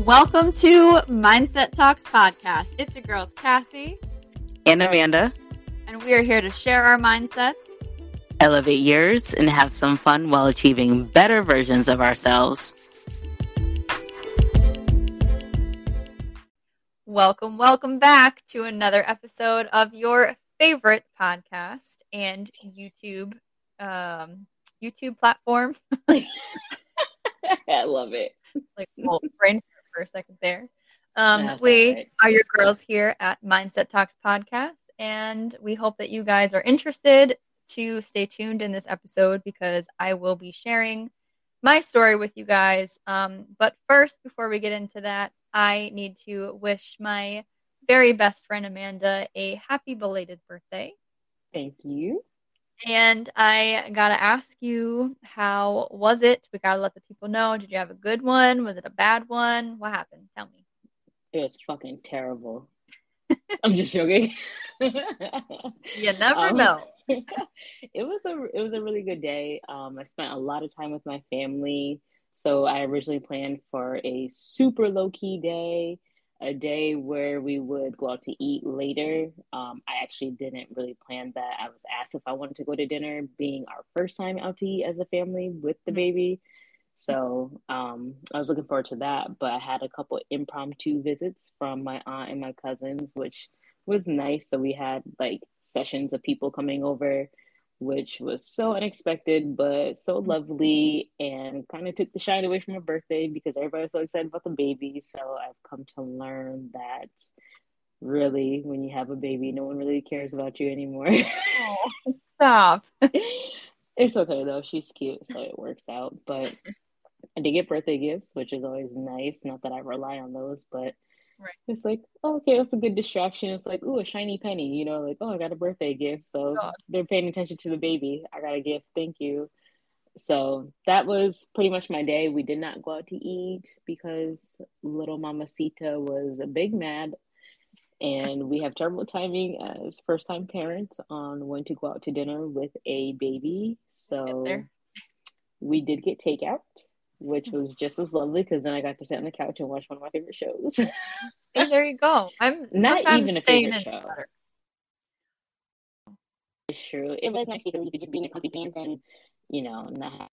Welcome to Mindset Talks podcast. It's your girls, Cassie and Amanda, and we are here to share our mindsets, elevate yours, and have some fun while achieving better versions of ourselves. Welcome, welcome back to another episode of your favorite podcast and YouTube um, YouTube platform. I love it. Like well, brain for a second there. Um, we right. are your girls here at Mindset Talks Podcast, and we hope that you guys are interested to stay tuned in this episode because I will be sharing my story with you guys. Um, but first, before we get into that, I need to wish my very best friend Amanda a happy belated birthday. Thank you. And I gotta ask you, how was it? We gotta let the people know. Did you have a good one? Was it a bad one? What happened? Tell me. It's fucking terrible. I'm just joking. you never um, know. it was a it was a really good day. Um, I spent a lot of time with my family. So I originally planned for a super low key day a day where we would go out to eat later. Um, I actually didn't really plan that. I was asked if I wanted to go to dinner, being our first time out to eat as a family with the baby. So um, I was looking forward to that. But I had a couple impromptu visits from my aunt and my cousins, which was nice. So we had like sessions of people coming over which was so unexpected but so lovely and kind of took the shine away from her birthday because everybody was so excited about the baby. So I've come to learn that really when you have a baby, no one really cares about you anymore. oh, stop. it's okay though. She's cute, so it works out. But I did get birthday gifts, which is always nice. Not that I rely on those, but Right. It's like, oh, okay, that's a good distraction. It's like, ooh, a shiny penny, you know, like, oh, I got a birthday gift. So God. they're paying attention to the baby. I got a gift. Thank you. So that was pretty much my day. We did not go out to eat because little Mamacita was a big mad. And we have terrible timing as first time parents on when to go out to dinner with a baby. So we did get takeout which was just as lovely because then I got to sit on the couch and watch one of my favorite shows. hey, there you go. I'm not even a favorite show. It's true. It was nice because you could just be in your comfy pants and, you know, not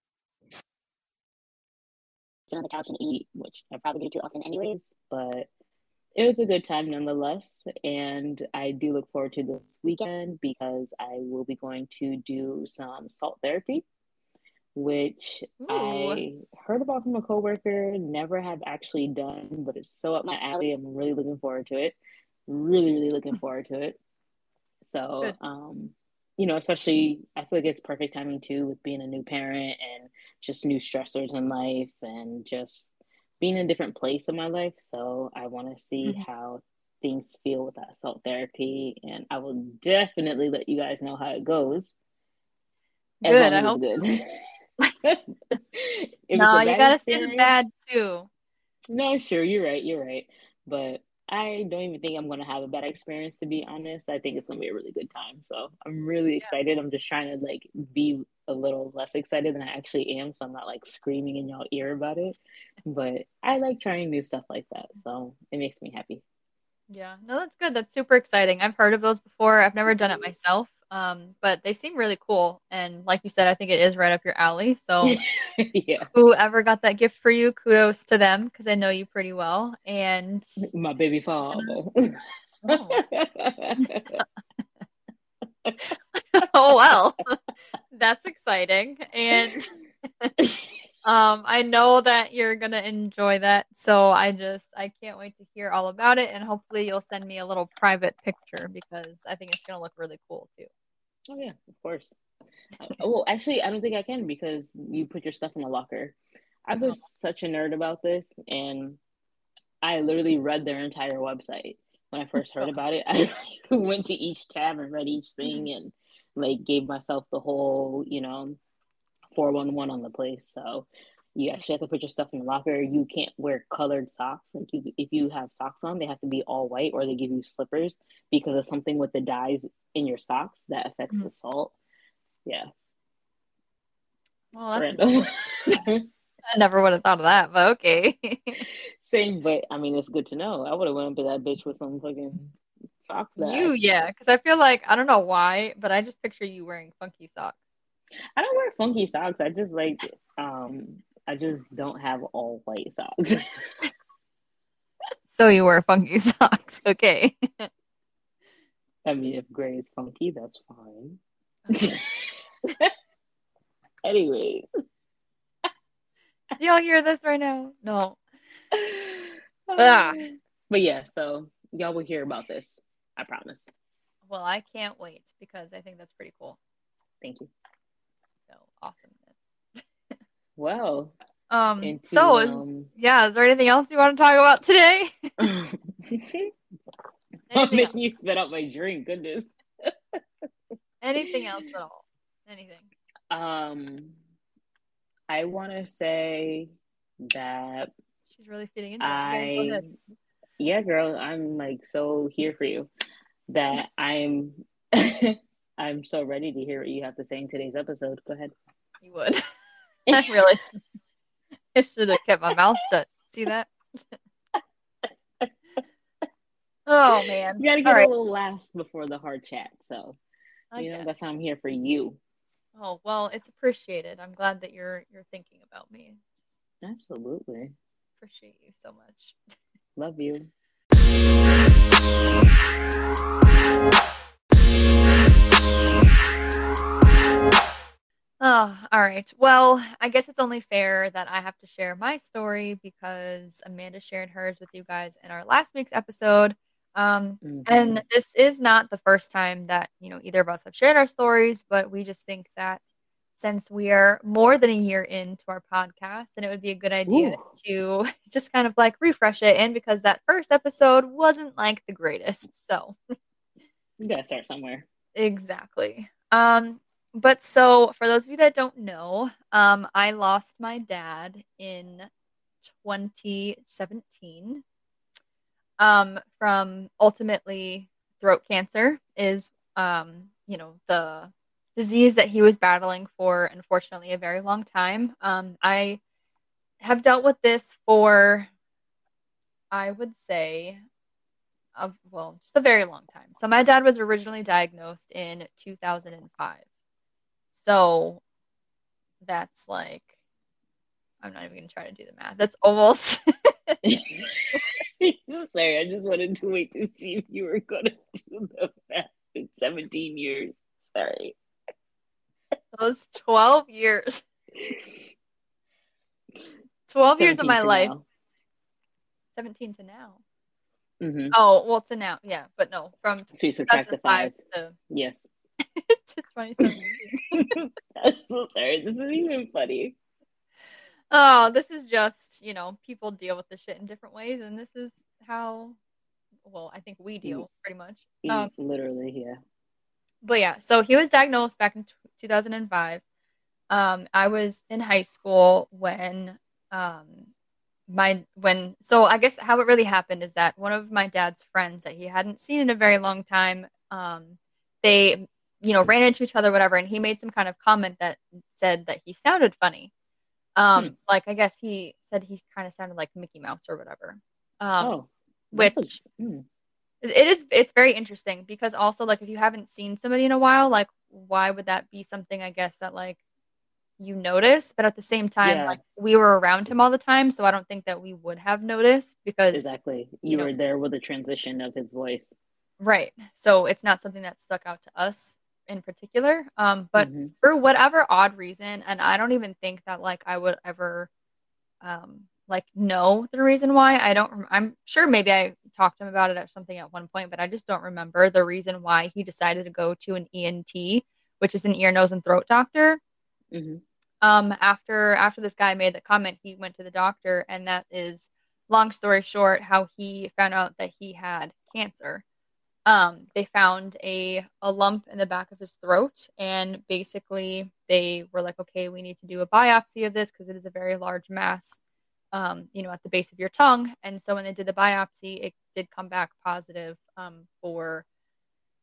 sit on the couch and eat, which I probably do too often anyways. But it was a good time nonetheless. And I do look forward to this weekend because I will be going to do some salt therapy which Ooh. I heard about from a coworker, never have actually done, but it's so up my alley. I'm really looking forward to it. Really, really looking forward to it. So, um, you know, especially I feel like it's perfect timing too with being a new parent and just new stressors in life and just being in a different place in my life. So I want to see mm-hmm. how things feel with that salt therapy, and I will definitely let you guys know how it goes. Good. I hope good. no, you gotta say the bad too. No, sure, you're right, you're right. But I don't even think I'm gonna have a bad experience to be honest. I think it's gonna be a really good time. So I'm really excited. I'm just trying to like be a little less excited than I actually am, so I'm not like screaming in y'all ear about it. But I like trying new stuff like that, so it makes me happy. Yeah, no, that's good. That's super exciting. I've heard of those before. I've never done it mm-hmm. myself. Um, but they seem really cool. And like you said, I think it is right up your alley. So yeah. whoever got that gift for you, kudos to them because I know you pretty well. And my baby father. oh. oh well. That's exciting. And um, I know that you're gonna enjoy that. So I just I can't wait to hear all about it and hopefully you'll send me a little private picture because I think it's gonna look really cool too. Oh yeah, of course. Well, actually, I don't think I can because you put your stuff in a locker. I was oh. such a nerd about this, and I literally read their entire website when I first heard about it. I went to each tab and read each thing, and like gave myself the whole, you know, four one one on the place. So you actually have to put your stuff in the locker. You can't wear colored socks. Like you, if you have socks on, they have to be all white, or they give you slippers because of something with the dyes in your socks that affects mm-hmm. the salt. Yeah. Well, Random. I never would have thought of that, but okay. Same, but I mean, it's good to know. I would have went up to that bitch with some fucking socks. That you, yeah, because I feel like I don't know why, but I just picture you wearing funky socks. I don't wear funky socks. I just like, um, I just don't have all white socks. so you wear funky socks, okay? I mean, if gray is funky, that's fine. Okay. anyway. Do y'all hear this right now? No. ah. But yeah, so y'all will hear about this. I promise. Well, I can't wait because I think that's pretty cool. Thank you. So awesomeness. Well. Um. Into, so is um, yeah. Is there anything else you want to talk about today? Don't make me spit out my drink. Goodness. anything else at all? Anything. Um. I want to say that she's really fitting in. I, yeah, girl, I'm like so here for you that I'm I'm so ready to hear what you have to say in today's episode. Go ahead. You would. I really I should have kept my mouth shut. See that? oh man. You gotta get a little last before the hard chat. So you know, that's how I'm here for you. Oh well, it's appreciated. I'm glad that you're you're thinking about me. Absolutely. Appreciate you so much. Love you. Oh, all right. Well, I guess it's only fair that I have to share my story because Amanda shared hers with you guys in our last week's episode. Um, mm-hmm. And this is not the first time that, you know, either of us have shared our stories, but we just think that since we are more than a year into our podcast, and it would be a good idea Ooh. to just kind of like refresh it. And because that first episode wasn't like the greatest. So you gotta start somewhere. Exactly. Um, but so for those of you that don't know, um, I lost my dad in 2017 um, from ultimately throat cancer is um, you know the disease that he was battling for unfortunately a very long time. Um, i have dealt with this for i would say a, well just a very long time. So my dad was originally diagnosed in 2005 so that's like i'm not even going to try to do the math that's almost Sorry, I just wanted to wait to see if you were going to do the math in 17 years. Sorry. Those 12 years. 12 years of my life. Now. 17 to now. Mm-hmm. Oh, well, to now. Yeah, but no, from so you subtract the five. To, yes. to 2017. I'm so sorry. This is even funny. Oh, this is just, you know, people deal with the shit in different ways, and this is how, well, I think we deal pretty much. Um, Literally, yeah. But yeah, so he was diagnosed back in t- 2005. Um, I was in high school when um, my when so I guess how it really happened is that one of my dad's friends that he hadn't seen in a very long time, um, they you know ran into each other, whatever, and he made some kind of comment that said that he sounded funny. Um, hmm. like I guess he said he kind of sounded like Mickey Mouse or whatever. Um, oh, which a, hmm. it is it's very interesting because also like if you haven't seen somebody in a while, like why would that be something I guess that like you notice? But at the same time, yeah. like we were around him all the time, so I don't think that we would have noticed because exactly you, you know, were there with the transition of his voice. Right. So it's not something that stuck out to us in particular. Um, but mm-hmm. for whatever odd reason, and I don't even think that like I would ever um like know the reason why. I don't I'm sure maybe I talked to him about it or something at one point, but I just don't remember the reason why he decided to go to an ENT, which is an ear, nose, and throat doctor. Mm-hmm. Um, after after this guy made the comment, he went to the doctor, and that is long story short, how he found out that he had cancer um, they found a, a lump in the back of his throat and basically they were like okay we need to do a biopsy of this because it is a very large mass um, you know at the base of your tongue and so when they did the biopsy it did come back positive um, for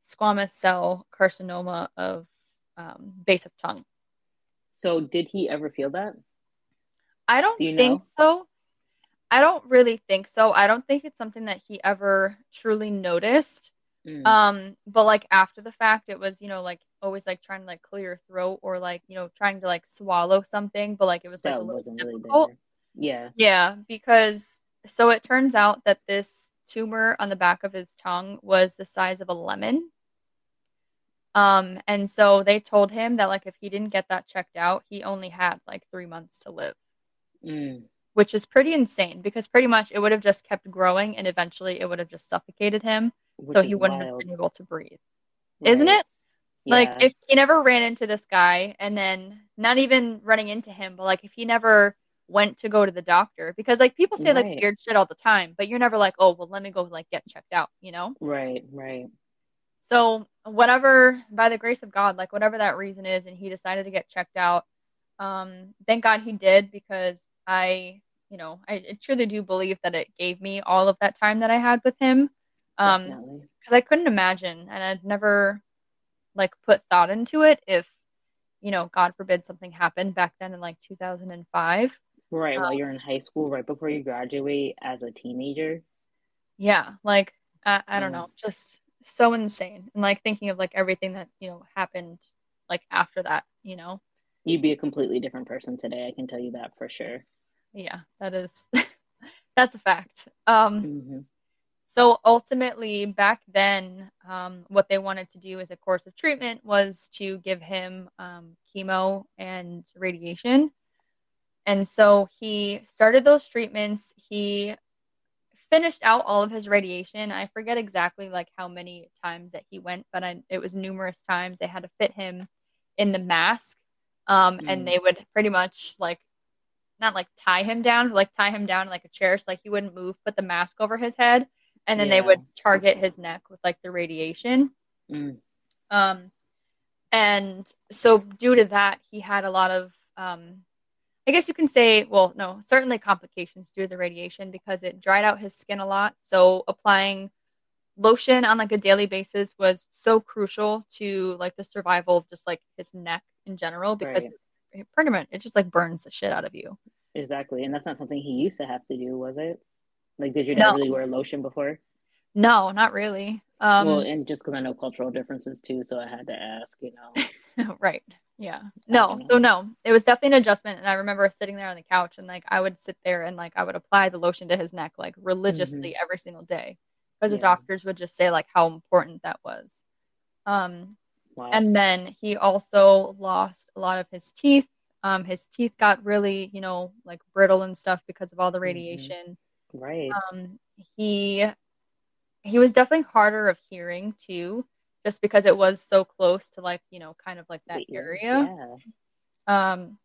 squamous cell carcinoma of um, base of tongue so did he ever feel that i don't Do think know? so I don't really think so. I don't think it's something that he ever truly noticed. Mm. Um, but like after the fact, it was you know like always like trying to like clear your throat or like you know trying to like swallow something, but like it was like that a little difficult. Really yeah. Yeah, because so it turns out that this tumor on the back of his tongue was the size of a lemon. Um, and so they told him that like if he didn't get that checked out, he only had like three months to live. Mm. Which is pretty insane because pretty much it would have just kept growing and eventually it would have just suffocated him. So he wouldn't wild. have been able to breathe. Right. Isn't it? Yeah. Like if he never ran into this guy and then not even running into him, but like if he never went to go to the doctor because like people say right. like weird shit all the time, but you're never like, oh well let me go like get checked out, you know? Right, right. So whatever by the grace of God, like whatever that reason is, and he decided to get checked out. Um, thank God he did because I, you know, I, I truly do believe that it gave me all of that time that I had with him. Um, because I couldn't imagine, and I'd never like put thought into it if, you know, God forbid something happened back then in like 2005. Right, um, while you're in high school, right before you graduate as a teenager. Yeah, like I, I don't know, just so insane and like thinking of like everything that you know happened like after that you know you'd be a completely different person today i can tell you that for sure yeah that is that's a fact um mm-hmm. So ultimately back then um what they wanted to do as a course of treatment was to give him um chemo and radiation and so he started those treatments he finished out all of his radiation. I forget exactly like how many times that he went, but I, it was numerous times. They had to fit him in the mask, um, mm. and they would pretty much like not like tie him down, like tie him down in, like a chair, so like he wouldn't move. Put the mask over his head, and then yeah. they would target his neck with like the radiation. Mm. Um, and so due to that, he had a lot of um, I guess you can say, well, no, certainly complications due to the radiation because it dried out his skin a lot. So applying lotion on like a daily basis was so crucial to like the survival of just like his neck in general because right. pretty much it just like burns the shit out of you. Exactly, and that's not something he used to have to do, was it? Like, did your dad no. really wear lotion before? No, not really. Um, well, and just because I know cultural differences too, so I had to ask. You know, right? Yeah. No. So no, it was definitely an adjustment. And I remember sitting there on the couch and like I would sit there and like I would apply the lotion to his neck like religiously mm-hmm. every single day. Because yeah. the doctors would just say like how important that was. Um wow. and then he also lost a lot of his teeth. Um his teeth got really, you know, like brittle and stuff because of all the mm-hmm. radiation. Mm-hmm. Right. Um he he was definitely harder of hearing too just because it was so close to like you know kind of like that area yeah. um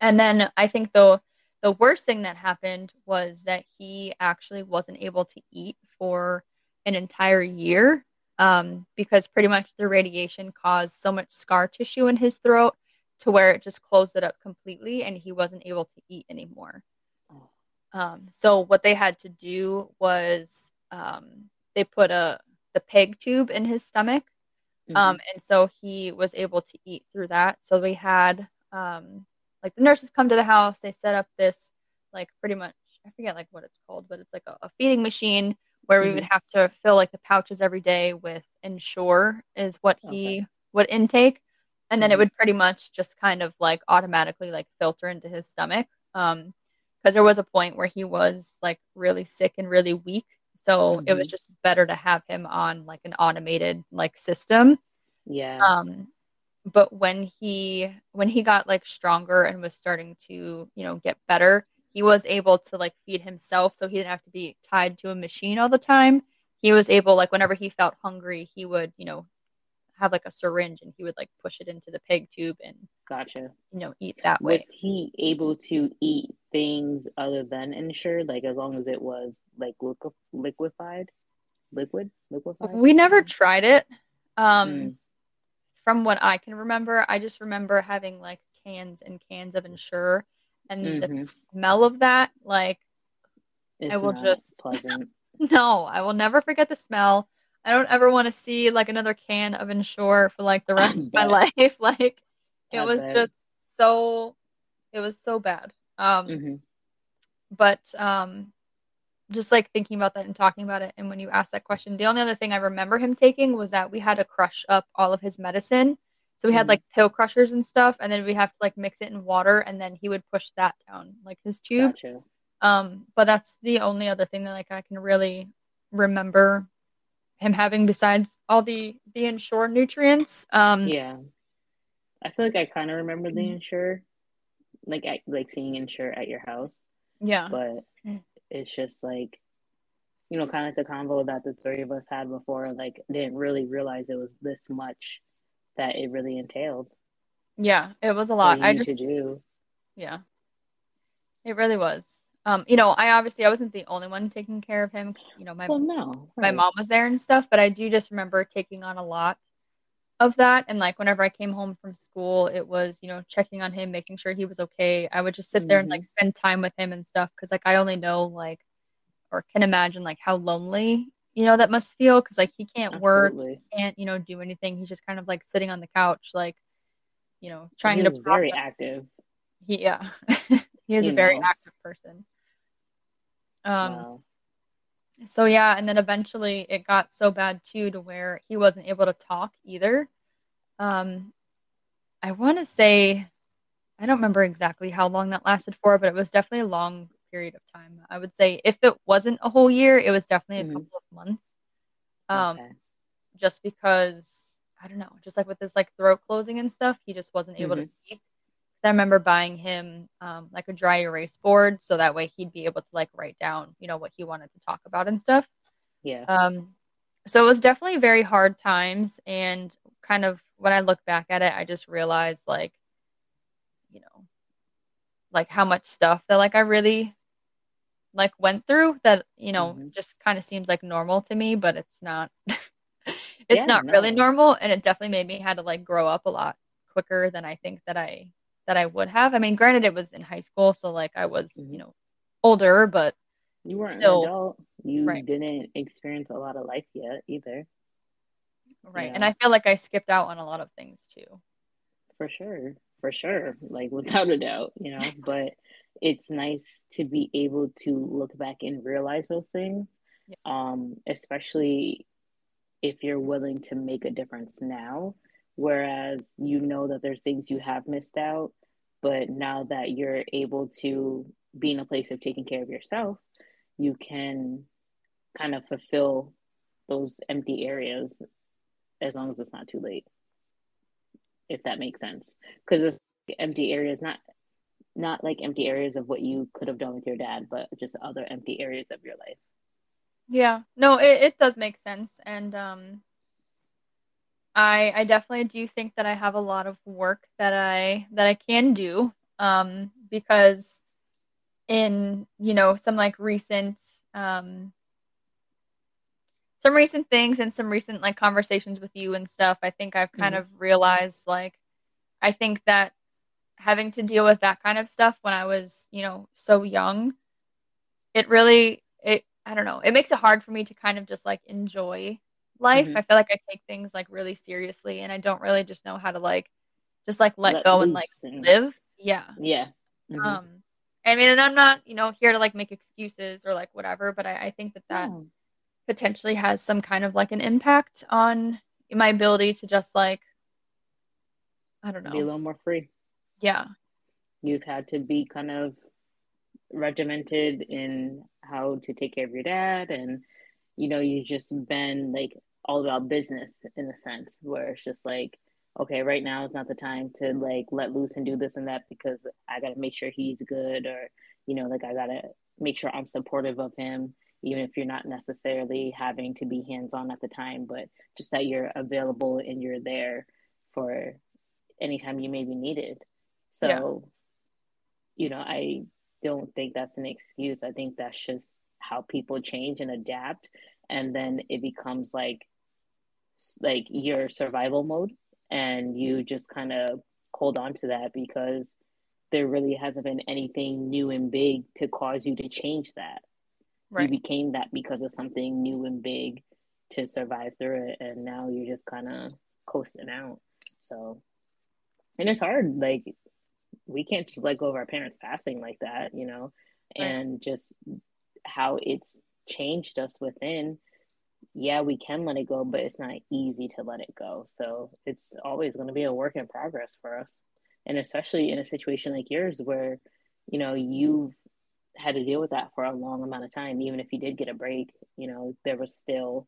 and then i think the the worst thing that happened was that he actually wasn't able to eat for an entire year um, because pretty much the radiation caused so much scar tissue in his throat to where it just closed it up completely and he wasn't able to eat anymore. Um, so what they had to do was um, they put a the peg tube in his stomach. Mm-hmm. Um, and so he was able to eat through that. So we had um, like the nurses come to the house. They set up this like pretty much I forget like what it's called, but it's like a, a feeding machine where mm-hmm. we would have to fill like the pouches every day with Ensure is what he okay. would intake, and then mm-hmm. it would pretty much just kind of like automatically like filter into his stomach. Um, because there was a point where he was like really sick and really weak so mm-hmm. it was mm-hmm. just better to have him on like an automated like system. Yeah. Um but when he when he got like stronger and was starting to, you know, get better, he was able to like feed himself so he didn't have to be tied to a machine all the time. He was able like whenever he felt hungry, he would, you know, have like a syringe and he would like push it into the peg tube and gotcha. you know eat that way. Was he able to eat things other than Ensure like as long as it was like liquid liquefied? Liquid? Liquefied? We never tried it. Um mm. from what i can remember i just remember having like cans and cans of Ensure and mm-hmm. the smell of that like it's i will just pleasant. No i will never forget the smell I don't ever want to see like another can of Ensure for like the rest of my life. like it I was bet. just so it was so bad. Um mm-hmm. but um, just like thinking about that and talking about it, and when you asked that question, the only other thing I remember him taking was that we had to crush up all of his medicine. So we mm-hmm. had like pill crushers and stuff, and then we have to like mix it in water, and then he would push that down like his tube. Gotcha. Um, but that's the only other thing that like I can really remember him having besides all the the Ensure nutrients. Um, yeah, I feel like I kind of remember the mm-hmm. Ensure, like at, like seeing Ensure at your house. Yeah, but mm. it's just like you know, kind of like the convo that the three of us had before. Like, didn't really realize it was this much that it really entailed. Yeah, it was a lot. I just do. Yeah, it really was. Um, you know, I obviously I wasn't the only one taking care of him because you know my well, no, right. my mom was there and stuff, but I do just remember taking on a lot of that. And like whenever I came home from school, it was you know checking on him, making sure he was okay. I would just sit mm-hmm. there and like mm-hmm. spend time with him and stuff because like I only know like or can imagine like how lonely you know that must feel because like he can't Absolutely. work, can't you know do anything. He's just kind of like sitting on the couch, like you know trying he to. Very active. He, yeah, he is you a very know. active person. Um, wow. So yeah, and then eventually it got so bad too to where he wasn't able to talk either. Um, I want to say, I don't remember exactly how long that lasted for, but it was definitely a long period of time. I would say if it wasn't a whole year, it was definitely a mm-hmm. couple of months. Um, okay. just because I don't know, just like with his like throat closing and stuff, he just wasn't able mm-hmm. to speak. I remember buying him um, like a dry erase board so that way he'd be able to like write down, you know, what he wanted to talk about and stuff. Yeah. Um, so it was definitely very hard times. And kind of when I look back at it, I just realized like, you know, like how much stuff that like I really like went through that, you know, mm-hmm. just kind of seems like normal to me, but it's not. it's yeah, not no. really normal and it definitely made me had to like grow up a lot quicker than I think that I that I would have. I mean, granted, it was in high school, so like I was, mm-hmm. you know, older, but you weren't still, an adult. You right. didn't experience a lot of life yet either. Right, yeah. and I feel like I skipped out on a lot of things too. For sure, for sure, like without a doubt, you know. but it's nice to be able to look back and realize those things, yeah. um, especially if you're willing to make a difference now whereas you know that there's things you have missed out but now that you're able to be in a place of taking care of yourself you can kind of fulfill those empty areas as long as it's not too late if that makes sense. Because it's empty areas not not like empty areas of what you could have done with your dad but just other empty areas of your life. Yeah. No it, it does make sense. And um I I definitely do think that I have a lot of work that I that I can do um because in you know some like recent um some recent things and some recent like conversations with you and stuff I think I've kind mm-hmm. of realized like I think that having to deal with that kind of stuff when I was you know so young it really it I don't know it makes it hard for me to kind of just like enjoy life. Mm-hmm. I feel like I take things like really seriously and I don't really just know how to like just like let, let go and like and... live. Yeah. Yeah. Mm-hmm. Um I mean and I'm not, you know, here to like make excuses or like whatever, but I, I think that that oh. potentially has some kind of like an impact on my ability to just like I don't know. Be a little more free. Yeah. You've had to be kind of regimented in how to take care of your dad and you know you've just been like all about business in a sense where it's just like okay right now is not the time to like let loose and do this and that because i gotta make sure he's good or you know like i gotta make sure i'm supportive of him even if you're not necessarily having to be hands-on at the time but just that you're available and you're there for anytime you may be needed. So yeah. you know i don't think that's an excuse. I think that's just how people change and adapt. And then it becomes like like your survival mode and you mm-hmm. just kind of hold on to that because there really hasn't been anything new and big to cause you to change that. Right. you became that because of something new and big to survive through it and now you're just kind of coasting out. So and it's hard like we can't just let go of our parents passing like that you know? And just how it's changed us within yeah we can let it go but it's not easy to let it go. So it's always going to be a work in progress for us. And especially in a situation like yours where you know you've had to deal with that for a long amount of time even if you did get a break you know there was still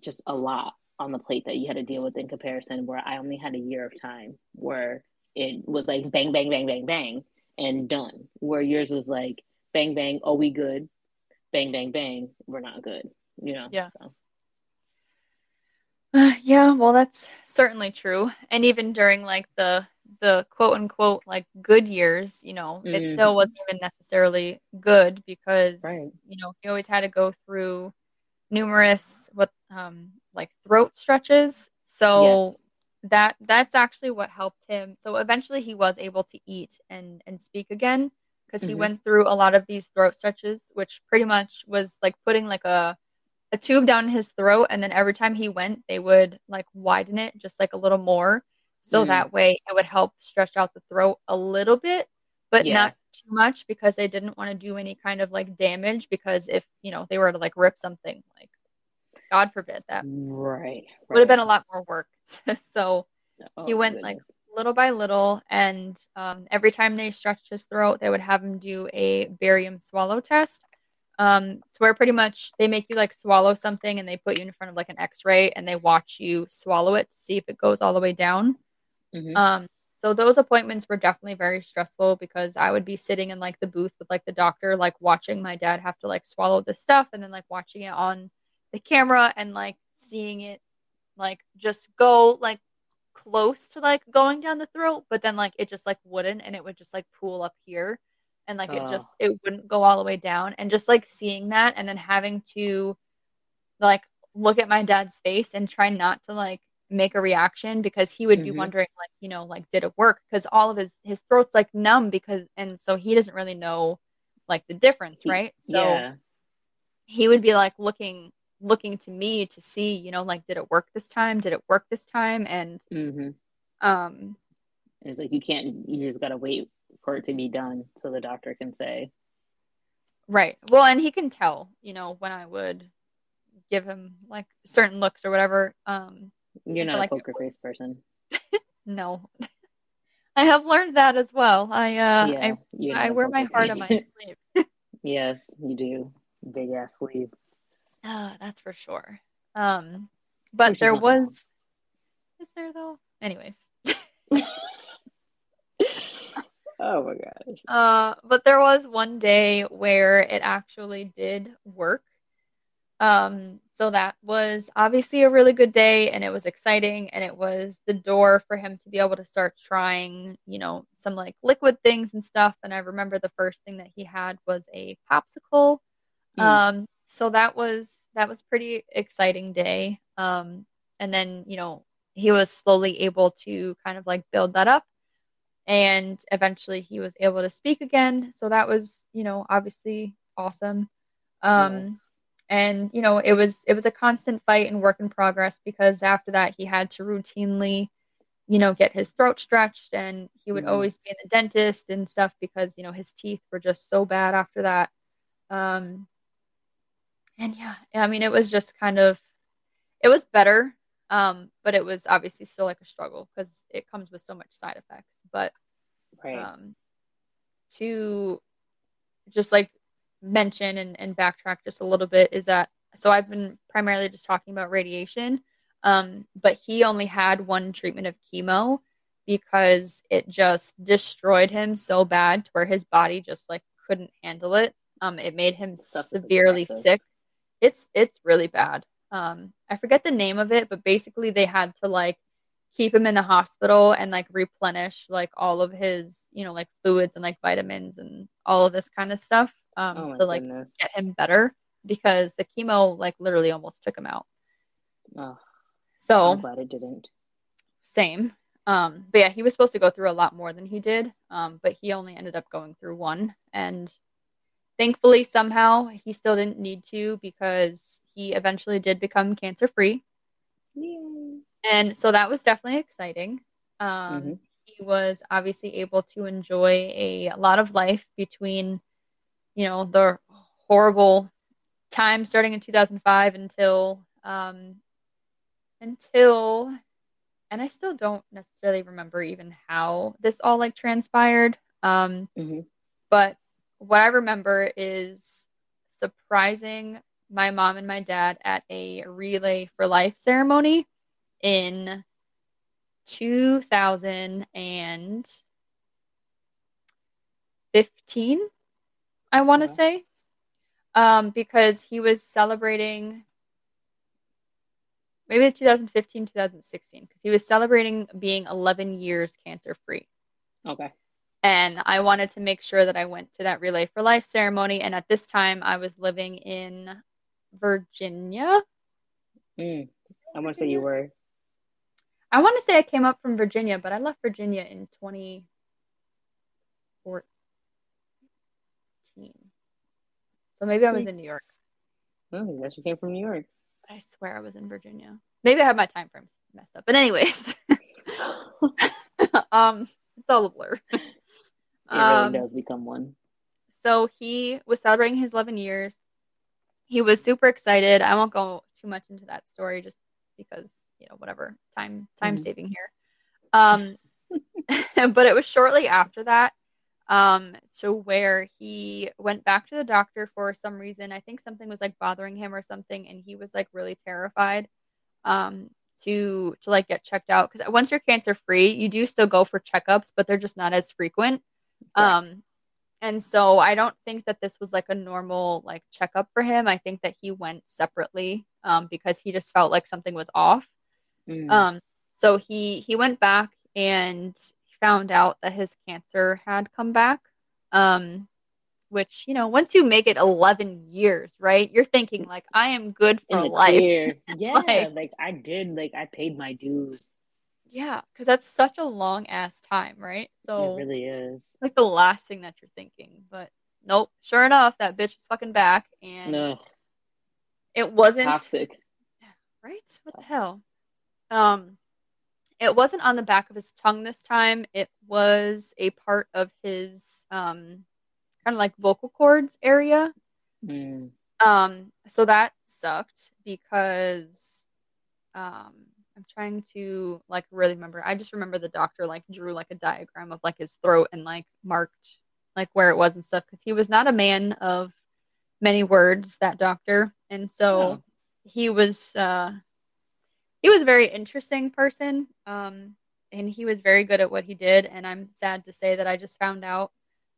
just a lot on the plate that you had to deal with in comparison where I only had a year of time where it was like bang bang bang bang bang and done. Where yours was like bang bang oh we good bang bang bang we're not good you know yeah so. uh, yeah well that's certainly true and even during like the the quote unquote like good years you know mm-hmm. it still wasn't even necessarily good because right. you know he always had to go through numerous what um like throat stretches. So yes. that that's actually what helped him. So eventually he was able to eat and and speak again because he mm-hmm. went through a lot of these throat stretches, which pretty much was like putting like a a tube down his throat and then every time he went they would like widen it just like a little more so mm. that way it would help stretch out the throat a little bit but yeah. not too much because they didn't want to do any kind of like damage because if you know they were to like rip something like God forbid that. Right. right. Would have been a lot more work. so oh, he went goodness. like little by little, and um, every time they stretched his throat, they would have him do a barium swallow test. Um, to where pretty much they make you like swallow something and they put you in front of like an X-ray and they watch you swallow it to see if it goes all the way down. Mm-hmm. Um, so those appointments were definitely very stressful because I would be sitting in like the booth with like the doctor, like watching my dad have to like swallow this stuff and then like watching it on the camera and like seeing it like just go like close to like going down the throat, but then like it just like wouldn't and it would just like pool up here and like uh. it just it wouldn't go all the way down and just like seeing that and then having to like look at my dad's face and try not to like make a reaction because he would mm-hmm. be wondering like you know like did it work because all of his his throat's like numb because and so he doesn't really know like the difference right so yeah. he would be like looking looking to me to see, you know, like, did it work this time? Did it work this time? And mm-hmm. um, it's like you can't, you just got to wait for it to be done so the doctor can say. Right. Well, and he can tell, you know, when I would give him like certain looks or whatever. Um, You're not a like, poker face person. no. I have learned that as well. I uh yeah, I, I wear my heart on my sleeve. yes, you do. Big ass sleeve. Uh, that's for sure. Um, but Which there was. Is there though? Anyways. oh my gosh. Uh, but there was one day where it actually did work. Um, so that was obviously a really good day and it was exciting and it was the door for him to be able to start trying, you know, some like liquid things and stuff. And I remember the first thing that he had was a popsicle. Mm. Um, so that was that was pretty exciting day. Um and then you know he was slowly able to kind of like build that up. And eventually he was able to speak again. So that was you know obviously awesome. Um and you know it was it was a constant fight and work in progress because after that he had to routinely you know get his throat stretched and he would mm always be in the dentist and stuff because you know his teeth were just so bad after that. Um and yeah, I mean, it was just kind of, it was better, um, but it was obviously still like a struggle because it comes with so much side effects. But right. um, to just like mention and, and backtrack just a little bit is that so I've been primarily just talking about radiation, um, but he only had one treatment of chemo because it just destroyed him so bad to where his body just like couldn't handle it. Um, it made him severely sick it's it's really bad. Um, I forget the name of it, but basically they had to like keep him in the hospital and like replenish like all of his you know like fluids and like vitamins and all of this kind of stuff um, oh to like goodness. get him better because the chemo like literally almost took him out. Oh, so I'm glad it didn't. Same. Um, but yeah, he was supposed to go through a lot more than he did. Um, but he only ended up going through one, and thankfully somehow he still didn't need to because he eventually did become cancer free and so that was definitely exciting um, mm-hmm. he was obviously able to enjoy a, a lot of life between, you know, the horrible time starting in 2005 until um, until and I still don't necessarily remember even how this all like transpired. Um, mm-hmm. But what I remember is surprising my mom and my dad at a Relay for Life ceremony in 2015, I want to yeah. say, um, because he was celebrating maybe 2015, 2016, because he was celebrating being 11 years cancer free. Okay. And I wanted to make sure that I went to that Relay for Life ceremony. And at this time, I was living in Virginia. Mm, I want to say you were. I want to say I came up from Virginia, but I left Virginia in 2014. So maybe I was in New York. Oh, I guess you came from New York. I swear I was in Virginia. Maybe I have my time frames messed up. But anyways, um, it's all a blur. It really um, does become one. So he was celebrating his 11 years. He was super excited. I won't go too much into that story just because you know whatever time time mm-hmm. saving here. Um, but it was shortly after that um, to where he went back to the doctor for some reason. I think something was like bothering him or something, and he was like really terrified um, to to like get checked out because once you're cancer free, you do still go for checkups, but they're just not as frequent. Right. Um, and so I don't think that this was like a normal like checkup for him. I think that he went separately um, because he just felt like something was off. Mm. Um, so he he went back and found out that his cancer had come back. Um, which you know, once you make it 11 years, right? You're thinking like, I am good for life. Yeah, like, like I did, like I paid my dues. Yeah, because that's such a long ass time, right? So it really is. Like the last thing that you're thinking, but nope. Sure enough, that bitch was fucking back, and no. it wasn't toxic. Right? What the hell? Um, it wasn't on the back of his tongue this time. It was a part of his um, kind of like vocal cords area. Mm. Um, so that sucked because um, I'm trying to like really remember. I just remember the doctor like drew like a diagram of like his throat and like marked like where it was and stuff because he was not a man of many words. That doctor, and so oh. he was. Uh, he was a very interesting person um, and he was very good at what he did and i'm sad to say that i just found out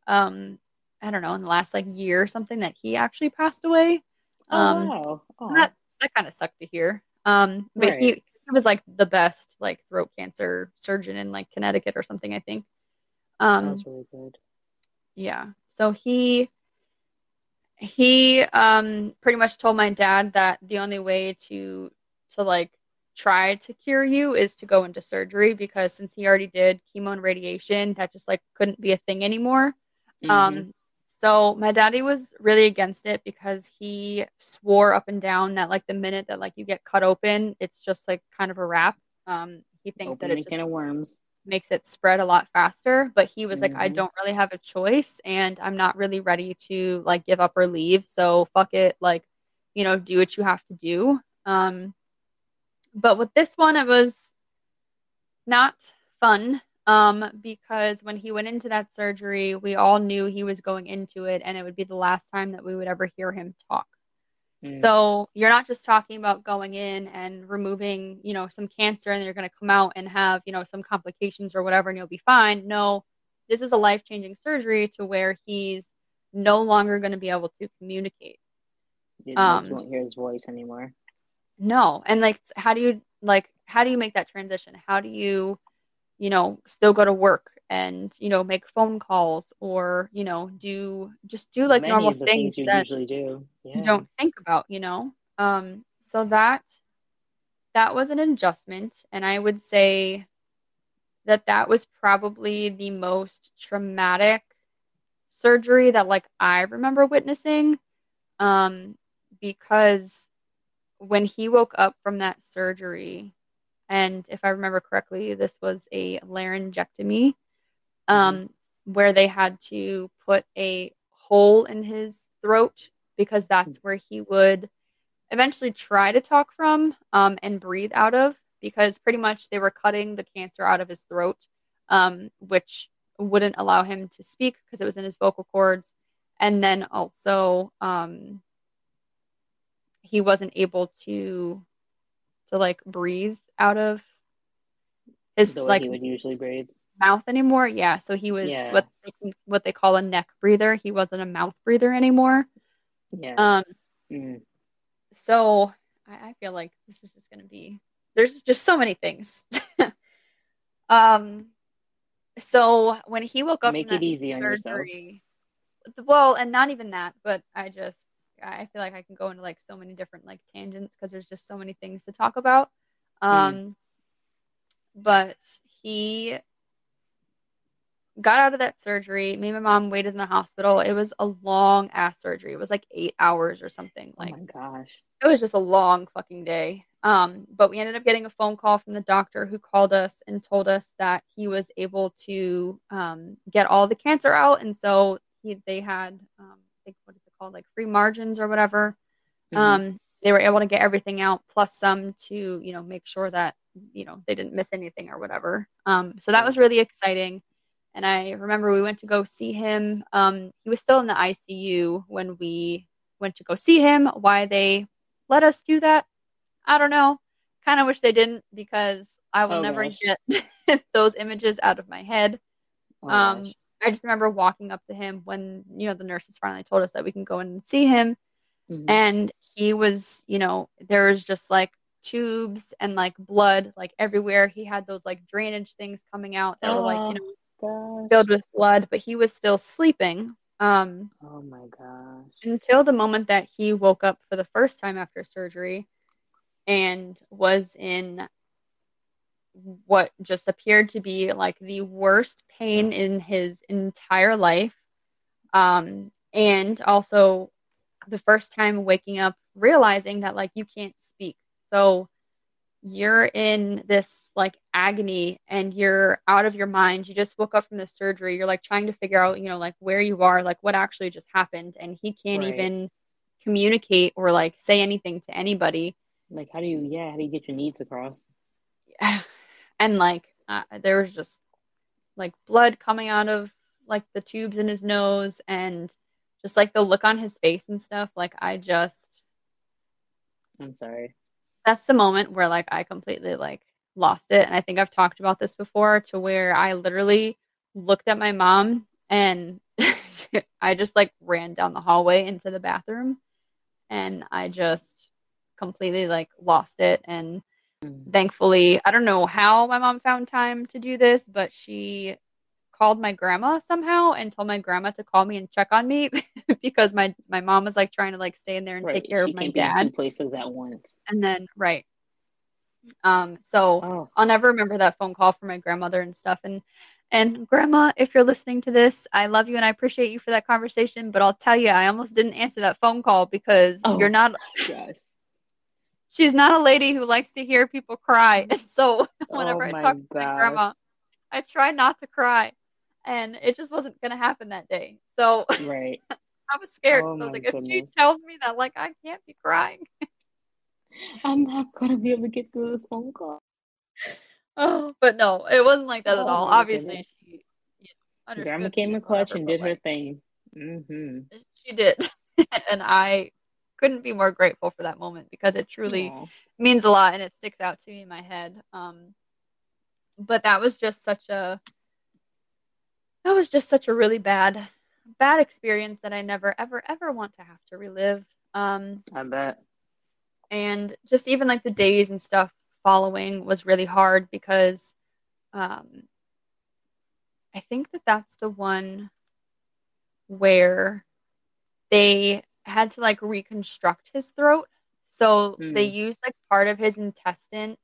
um, i don't know in the last like year or something that he actually passed away oh, um, wow. that, that kind of sucked to hear um, but right. he was like the best like throat cancer surgeon in like connecticut or something i think um, That's really good yeah so he he um pretty much told my dad that the only way to to like try to cure you is to go into surgery because since he already did chemo and radiation, that just like couldn't be a thing anymore. Mm-hmm. Um, so my daddy was really against it because he swore up and down that like the minute that like you get cut open, it's just like kind of a wrap. Um, he thinks Open that it just worms. makes it spread a lot faster. But he was mm-hmm. like, I mm-hmm. don't really have a choice, and I'm not really ready to like give up or leave. So fuck it, like you know, do what you have to do. Um, but with this one, it was not fun um, because when he went into that surgery, we all knew he was going into it and it would be the last time that we would ever hear him talk. Mm. So you're not just talking about going in and removing, you know, some cancer and you're going to come out and have, you know, some complications or whatever and you'll be fine. No, this is a life changing surgery to where he's no longer going to be able to communicate. You um, won't hear his voice anymore no and like how do you like how do you make that transition how do you you know still go to work and you know make phone calls or you know do just do like Many normal things, things you that usually do yeah. you don't think about you know um so that that was an adjustment and i would say that that was probably the most traumatic surgery that like i remember witnessing um because when he woke up from that surgery, and if I remember correctly, this was a laryngectomy, um, mm-hmm. where they had to put a hole in his throat because that's where he would eventually try to talk from um, and breathe out of because pretty much they were cutting the cancer out of his throat, um, which wouldn't allow him to speak because it was in his vocal cords. And then also, um, he wasn't able to to like breathe out of his like he would usually breathe mouth anymore. Yeah, so he was yeah. what they, what they call a neck breather. He wasn't a mouth breather anymore. Yeah. Um. Mm. So I, I feel like this is just going to be. There's just so many things. um. So when he woke up, make it easy surgery, on yourself. Well, and not even that, but I just I feel like I can go into like so many different like tangents because there's just so many things to talk about. Hmm. Um, mm. But he got out of that surgery. Me and my mom waited in the hospital. It was a long ass surgery. It was like eight hours or something. Like, oh my gosh, it was just a long fucking day. Um, but we ended up getting a phone call from the doctor who called us and told us that he was able to um, get all the cancer out, and so he they had um, I think what is it called, like free margins or whatever. Mm-hmm. Um, they were able to get everything out plus some to you know make sure that you know they didn't miss anything or whatever. Um, so that was really exciting. And I remember we went to go see him. Um, he was still in the ICU when we went to go see him. Why they let us do that, I don't know. Kind of wish they didn't because I will oh, never gosh. get those images out of my head. Oh, um, gosh. I just remember walking up to him when you know the nurses finally told us that we can go in and see him, mm-hmm. and he was, you know, there was just like tubes and like blood like everywhere. He had those like drainage things coming out that oh. were like you know gosh. filled with blood, but he was still sleeping. Um, oh my gosh. Until the moment that he woke up for the first time after surgery and was in what just appeared to be like the worst pain in his entire life. Um, and also the first time waking up realizing that like you can't speak. So you're in this like agony and you're out of your mind. You just woke up from the surgery. You're like trying to figure out, you know, like where you are, like what actually just happened. And he can't right. even communicate or like say anything to anybody. Like, how do you, yeah, how do you get your needs across? And like, uh, there was just like blood coming out of like the tubes in his nose and just like the look on his face and stuff. Like, I just, I'm sorry that's the moment where like I completely like lost it. And I think I've talked about this before to where I literally looked at my mom and I just like ran down the hallway into the bathroom and I just completely like lost it. And. Thankfully, I don't know how my mom found time to do this, but she called my grandma somehow and told my grandma to call me and check on me because my my mom was like trying to like stay in there and right. take care she of my dad. places at once. And then right. Um so oh. I'll never remember that phone call from my grandmother and stuff and and grandma, if you're listening to this, I love you and I appreciate you for that conversation, but I'll tell you I almost didn't answer that phone call because oh, you're not She's not a lady who likes to hear people cry. And so whenever oh I talk to my grandma, I try not to cry and it just wasn't gonna happen that day. So right, I was scared. Oh, I was like, goodness. if she tells me that, like, I can't be crying. I'm not gonna be able to get through this phone call. Oh, but no, it wasn't like that oh, at all. Obviously, goodness. she you know, Grandma came in clutch and did her thing. Mm-hmm. She did, and I couldn't be more grateful for that moment because it truly Aww. means a lot and it sticks out to me in my head. Um, but that was just such a that was just such a really bad bad experience that I never ever ever want to have to relive. Um I bet. And just even like the days and stuff following was really hard because um I think that that's the one where they had to like reconstruct his throat. So mm. they used like part of his intestine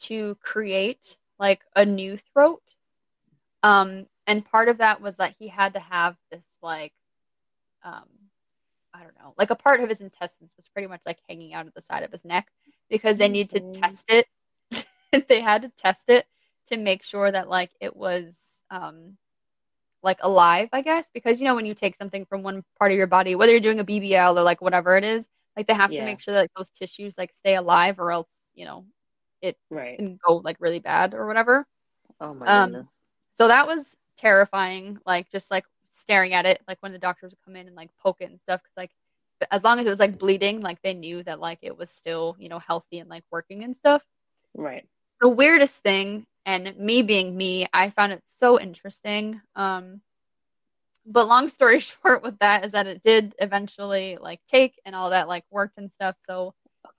to create like a new throat. Um, and part of that was that he had to have this like um i don't know like a part of his intestines was pretty much like hanging out of the side of his neck because they need to test it they had to test it to make sure that like it was um like alive, I guess, because you know when you take something from one part of your body, whether you're doing a BBL or like whatever it is, like they have yeah. to make sure that like, those tissues like stay alive, or else you know it right. can go like really bad or whatever. Oh my um, goodness. So that was terrifying, like just like staring at it, like when the doctors would come in and like poke it and stuff, because like as long as it was like bleeding, like they knew that like it was still you know healthy and like working and stuff. Right. The weirdest thing and me being me, I found it so interesting. Um, but long story short with that is that it did eventually like take and all that like worked and stuff. So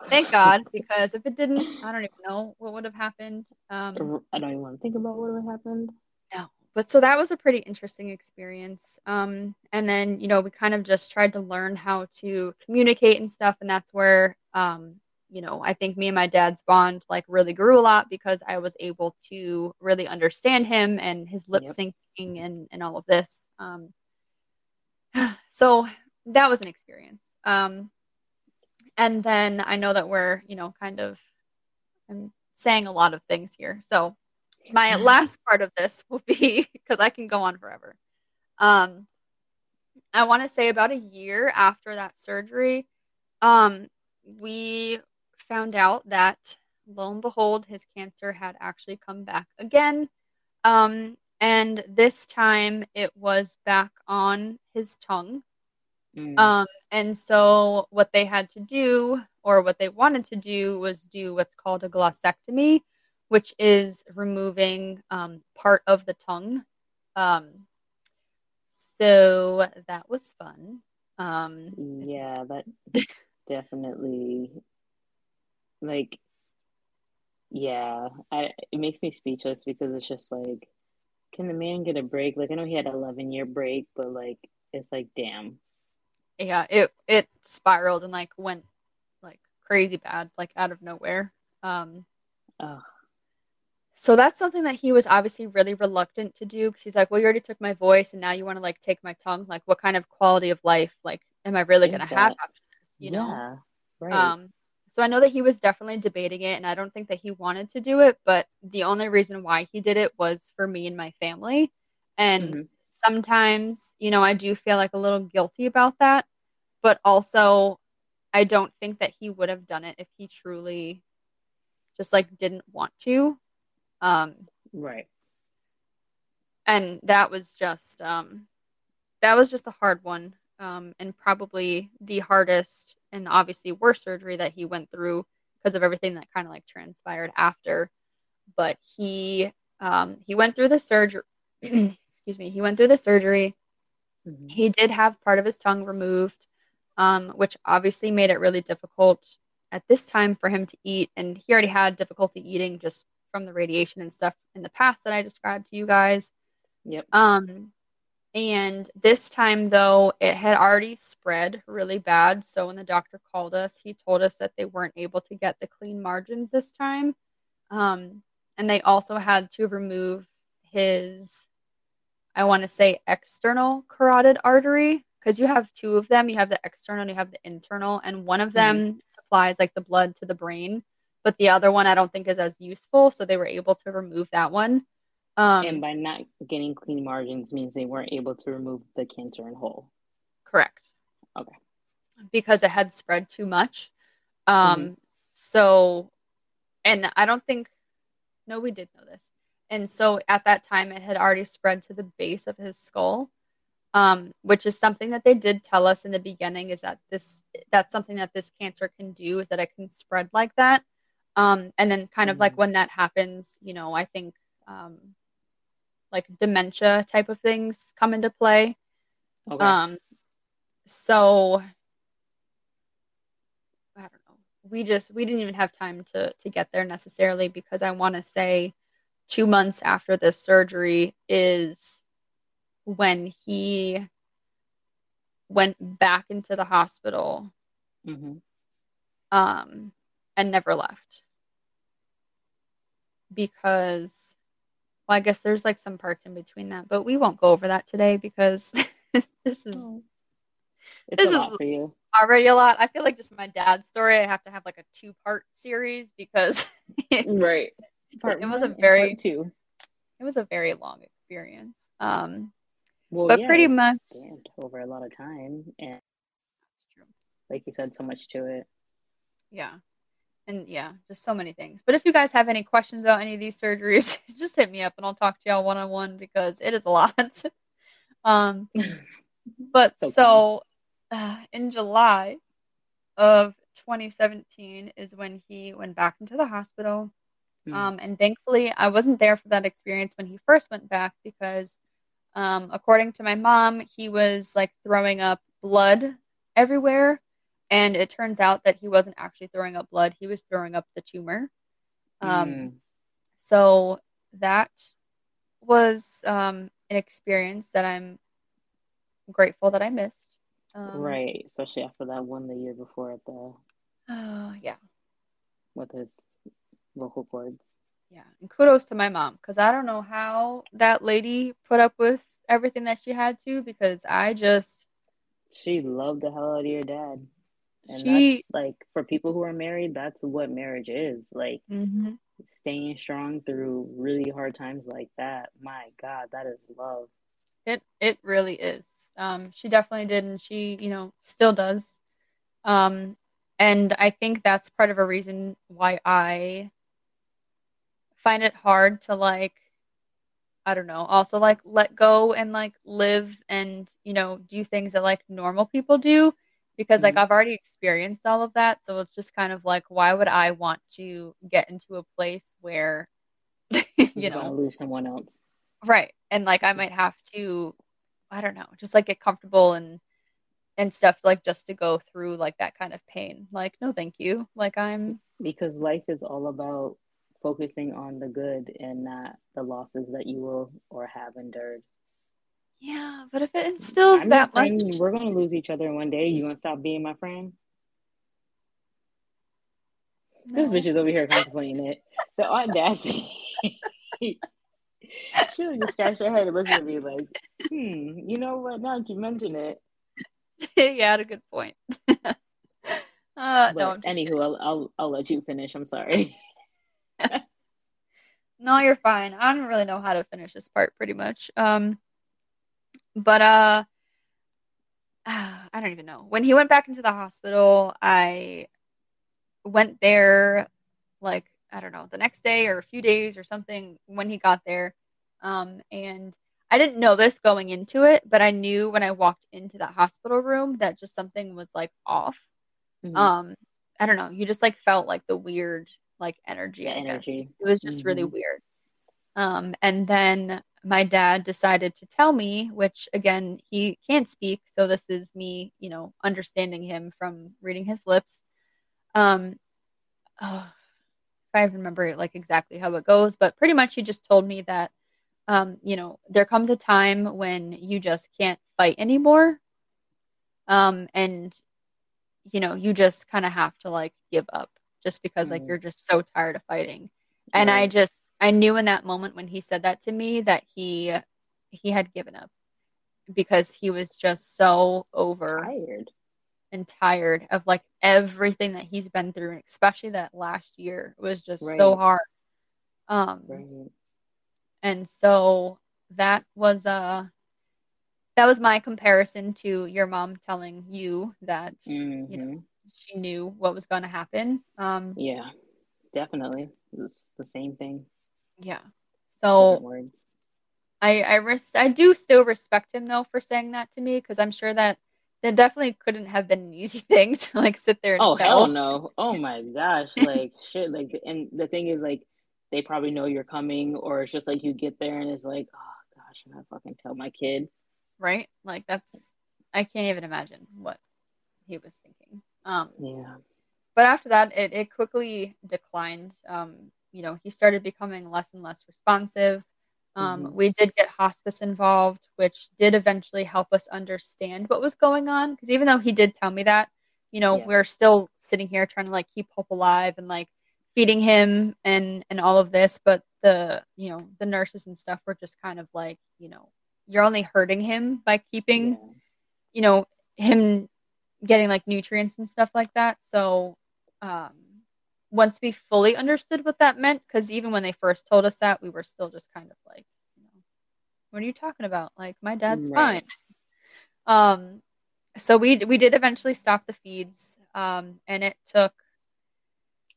thank God, because if it didn't, I don't even know what would have happened. Um, I don't even want to think about what would have happened. No, but so that was a pretty interesting experience. Um, and then you know we kind of just tried to learn how to communicate and stuff, and that's where um, you know, I think me and my dad's bond like really grew a lot because I was able to really understand him and his lip syncing yep. and, and all of this. Um, so that was an experience. Um, and then I know that we're, you know, kind of, I'm saying a lot of things here. So my last part of this will be because I can go on forever. Um, I want to say about a year after that surgery, um, we found out that lo and behold, his cancer had actually come back again. Um, and this time it was back on his tongue. Mm. Um, and so what they had to do, or what they wanted to do, was do what's called a glossectomy, which is removing um, part of the tongue. Um, so that was fun. Um, yeah, that definitely like yeah I, it makes me speechless because it's just like can the man get a break? Like i know he had an 11 year break but like it's like damn. Yeah it it spiraled and like went like crazy bad like out of nowhere. Um oh. so that's something that he was obviously really reluctant to do because he's like well you already took my voice and now you want to like take my tongue. Like what kind of quality of life like am i really gonna have after this you yeah, know right. um so I know that he was definitely debating it, and I don't think that he wanted to do it, but the only reason why he did it was for me and my family. And mm-hmm. sometimes, you know, I do feel like a little guilty about that, but also I don't think that he would have done it if he truly just like didn't want to. Um, right. And that was just um, that was just a hard one, um, and probably the hardest and obviously worse surgery that he went through because of everything that kind of like transpired after. But he um, he went through the surgery. excuse me. He went through the surgery. Mm-hmm. He did have part of his tongue removed, um, which obviously made it really difficult at this time for him to eat. And he already had difficulty eating just from the radiation and stuff in the past that I described to you guys. Yep. Um, and this time, though, it had already spread really bad. So when the doctor called us, he told us that they weren't able to get the clean margins this time. Um, and they also had to remove his, I want to say, external carotid artery because you have two of them. You have the external and you have the internal. And one of them mm-hmm. supplies like the blood to the brain, but the other one I don't think is as useful. So they were able to remove that one. Um, and by not getting clean margins means they weren't able to remove the cancer in whole. Correct. Okay. Because it had spread too much. Um, mm-hmm. So, and I don't think, no, we did know this. And so at that time, it had already spread to the base of his skull, um, which is something that they did tell us in the beginning is that this, that's something that this cancer can do is that it can spread like that. Um, and then kind of mm-hmm. like when that happens, you know, I think um, like dementia type of things come into play. Okay. Um, so I don't know. We just we didn't even have time to to get there necessarily because I want to say two months after this surgery is when he went back into the hospital mm-hmm. um, and never left because well, I guess there's like some parts in between that, but we won't go over that today because this is oh. this is already a lot. I feel like just my dad's story. I have to have like a two part series because right. part it was a very two. It was a very long experience. Um, well, but yeah, pretty much over a lot of time, and like you said, so much to it. Yeah, and yeah, just so many things. But if you guys have any questions about any of these surgeries, just hit me up and I'll talk to y'all one on one because it is a lot. um, but so, so uh, in July of 2017 is when he went back into the hospital. Mm. Um, and thankfully, I wasn't there for that experience when he first went back because, um, according to my mom, he was like throwing up blood everywhere. And it turns out that he wasn't actually throwing up blood, he was throwing up the tumor. Um, mm. So that was um, an experience that I'm grateful that I missed. Um, right, especially after that one the year before at the. Uh, yeah. With his vocal cords. Yeah, and kudos to my mom because I don't know how that lady put up with everything that she had to because I just. She loved the hell out of your dad. And she, that's like for people who are married, that's what marriage is. Like mm-hmm. staying strong through really hard times like that. My God, that is love. It it really is. Um, she definitely did, and she, you know, still does. Um, and I think that's part of a reason why I find it hard to like, I don't know, also like let go and like live and, you know, do things that like normal people do because like mm-hmm. I've already experienced all of that. So it's just kind of like, why would I want to get into a place where, you know, lose someone else? Right. And like I might have to I don't know, just like get comfortable and and stuff like just to go through like that kind of pain. Like, no, thank you. Like I'm because life is all about focusing on the good and not the losses that you will or have endured. Yeah, but if it instills I'm that much, we're gonna lose each other one day. You gonna stop being my friend? No. This bitch is over here contemplating it. The audacity. She'll just scratch her head and look at me like, hmm, you know what? Now that you mention it. yeah, had a good point. uh, no, anywho, I'll, I'll, I'll let you finish. I'm sorry. no, you're fine. I don't really know how to finish this part pretty much. Um, but uh, I don't even know. When he went back into the hospital, I went there like I don't know, the next day or a few days or something when he got there. Um, and I didn't know this going into it, but I knew when I walked into that hospital room that just something was like off. Mm-hmm. Um, I don't know. You just like felt like the weird like energy. The energy. It was just mm-hmm. really weird. Um, and then my dad decided to tell me, which again he can't speak, so this is me, you know, understanding him from reading his lips. Um, oh, I remember like exactly how it goes, but pretty much he just told me that, um, you know, there comes a time when you just can't fight anymore. Um, and, you know, you just kind of have to like give up just because mm. like you're just so tired of fighting. And I just, I knew in that moment when he said that to me that he, he had given up because he was just so over tired and tired of like everything that he's been through, and especially that last year was just right. so hard. Um, right. and so that was uh that was my comparison to your mom telling you that mm-hmm. you know mm-hmm. she knew what was going to happen. Um, yeah, definitely, it's the same thing. Yeah. So. I I res- I do still respect him though for saying that to me because I'm sure that it definitely couldn't have been an easy thing to like sit there and oh tell. hell no oh my gosh like shit like and the thing is like they probably know you're coming or it's just like you get there and it's like oh gosh i'm gonna fucking tell my kid right like that's i can't even imagine what he was thinking um yeah but after that it, it quickly declined um you know he started becoming less and less responsive um, mm-hmm. We did get hospice involved, which did eventually help us understand what was going on. Because even though he did tell me that, you know, yeah. we're still sitting here trying to like keep hope alive and like feeding him and and all of this. But the you know the nurses and stuff were just kind of like, you know, you're only hurting him by keeping, yeah. you know, him getting like nutrients and stuff like that. So, um, once we fully understood what that meant, because even when they first told us that, we were still just kind of like, you know, what are you talking about? Like, my dad's right. fine. Um, so we we did eventually stop the feeds, um, and it took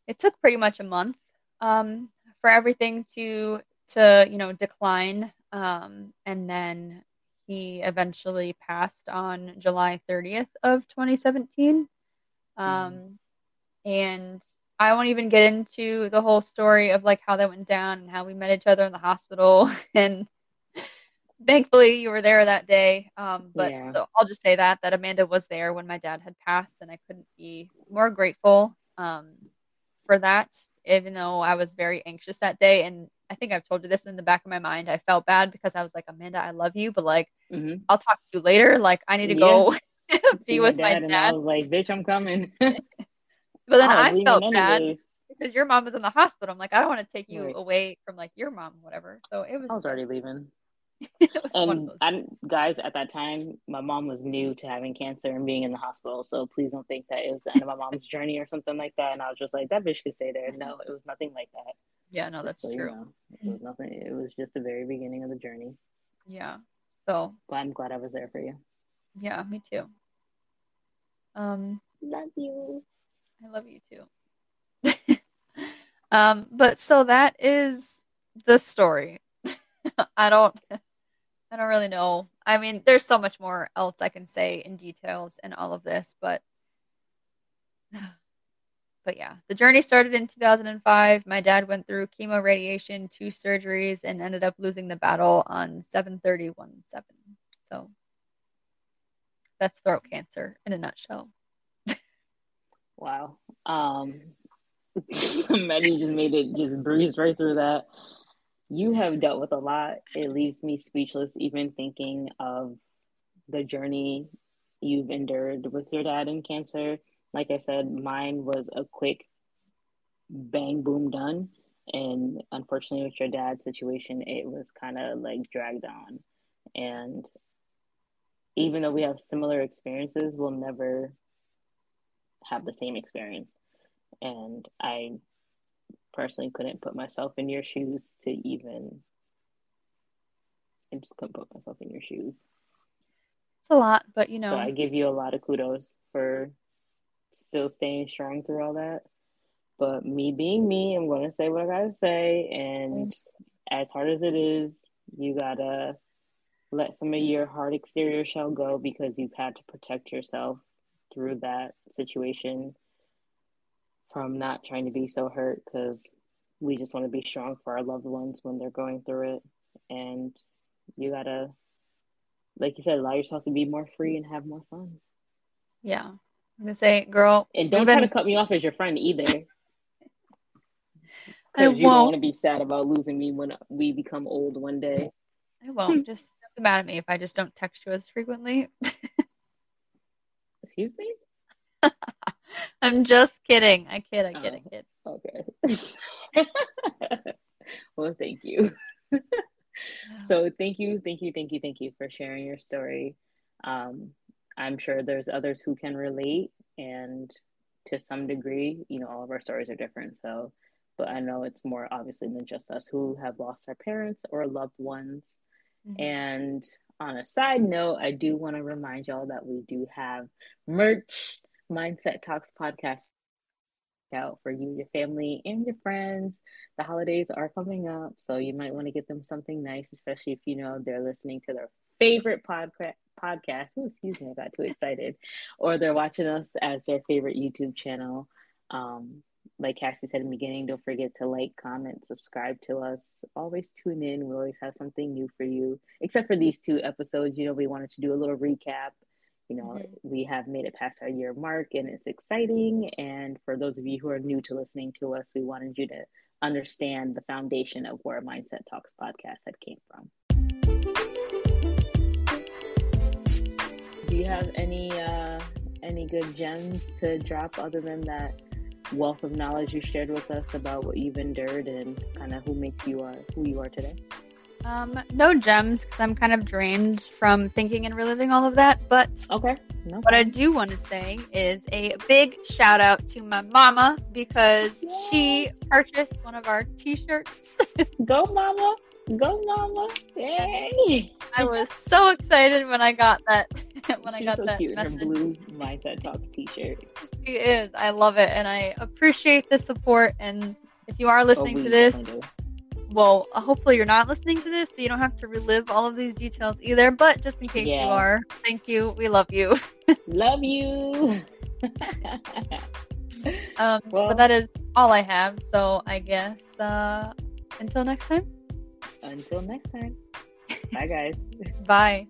it took pretty much a month um, for everything to to you know decline, um, and then he eventually passed on July 30th of 2017. Um, mm. And I won't even get into the whole story of like how that went down and how we met each other in the hospital. and thankfully, you were there that day. Um, but yeah. so I'll just say that that Amanda was there when my dad had passed, and I couldn't be more grateful um, for that. Even though I was very anxious that day, and I think I've told you this in the back of my mind. I felt bad because I was like, Amanda, I love you, but like, mm-hmm. I'll talk to you later. Like, I need to yeah. go be with my dad. My dad. I was like, bitch, I'm coming. But then I, I felt bad because your mom was in the hospital. I'm like, I don't want to take you right. away from like your mom, whatever. So it was. I was already leaving. and I, guys, at that time, my mom was new to having cancer and being in the hospital. So please don't think that it was the end of my mom's journey or something like that. And I was just like, that bitch could stay there. No, it was nothing like that. Yeah, no, that's so, true. You know, it was nothing. It was just the very beginning of the journey. Yeah. So. But I'm glad I was there for you. Yeah, me too. Um. Love you. I love you too. um, but so that is the story. I don't I don't really know. I mean, there's so much more else I can say in details and all of this, but but yeah, the journey started in 2005. My dad went through chemo radiation, two surgeries, and ended up losing the battle on 731-7. So that's throat cancer in a nutshell. Wow. Um, Maddie just made it just breeze right through that. You have dealt with a lot. It leaves me speechless, even thinking of the journey you've endured with your dad and cancer. Like I said, mine was a quick bang, boom, done. And unfortunately, with your dad's situation, it was kind of like dragged on. And even though we have similar experiences, we'll never have the same experience. And I personally couldn't put myself in your shoes to even I just couldn't put myself in your shoes. It's a lot, but you know So I give you a lot of kudos for still staying strong through all that. But me being me, I'm gonna say what I gotta say and as hard as it is, you gotta let some of your hard exterior shell go because you've had to protect yourself through that situation from not trying to be so hurt because we just want to be strong for our loved ones when they're going through it. And you gotta, like you said, allow yourself to be more free and have more fun. Yeah. I'm gonna say, girl. And don't even... try to cut me off as your friend either. I you don't want to be sad about losing me when we become old one day. I won't. just mad at me if I just don't text you as frequently. Excuse me? I'm just kidding. I kid, I kid, I oh, kid. Okay. well, thank you. so thank you, thank you, thank you, thank you for sharing your story. Um, I'm sure there's others who can relate and to some degree, you know, all of our stories are different. So, but I know it's more obviously than just us who have lost our parents or loved ones. Mm-hmm. And on a side note, I do want to remind y'all that we do have merch, Mindset Talks podcast out for you, your family, and your friends. The holidays are coming up, so you might want to get them something nice, especially if you know they're listening to their favorite podcast. Podcast. Oh, excuse me, I got too excited. or they're watching us as their favorite YouTube channel. Um, like Cassie said in the beginning, don't forget to like, comment, subscribe to us. Always tune in. We always have something new for you. Except for these two episodes, you know, we wanted to do a little recap. You know, mm-hmm. we have made it past our year mark and it's exciting. And for those of you who are new to listening to us, we wanted you to understand the foundation of where Mindset Talks podcast had came from. Do you have any uh any good gems to drop other than that wealth of knowledge you shared with us about what you've endured and kind of who makes you are who you are today. Um, no gems because I'm kind of drained from thinking and reliving all of that. But okay, no what I do want to say is a big shout out to my mama because Yay. she purchased one of our T-shirts. Go, mama! Go, mama! Yay! I was so excited when I got that. when She's I got so that cute message. her blue Mindset Talks T-shirt. She is. I love it, and I appreciate the support. And if you are listening oh, to this well, hopefully you're not listening to this, so you don't have to relive all of these details either. But just in case yeah. you are, thank you. We love you. love you. um, well, but that is all I have. So I guess uh, until next time. Until next time. Bye, guys. Bye.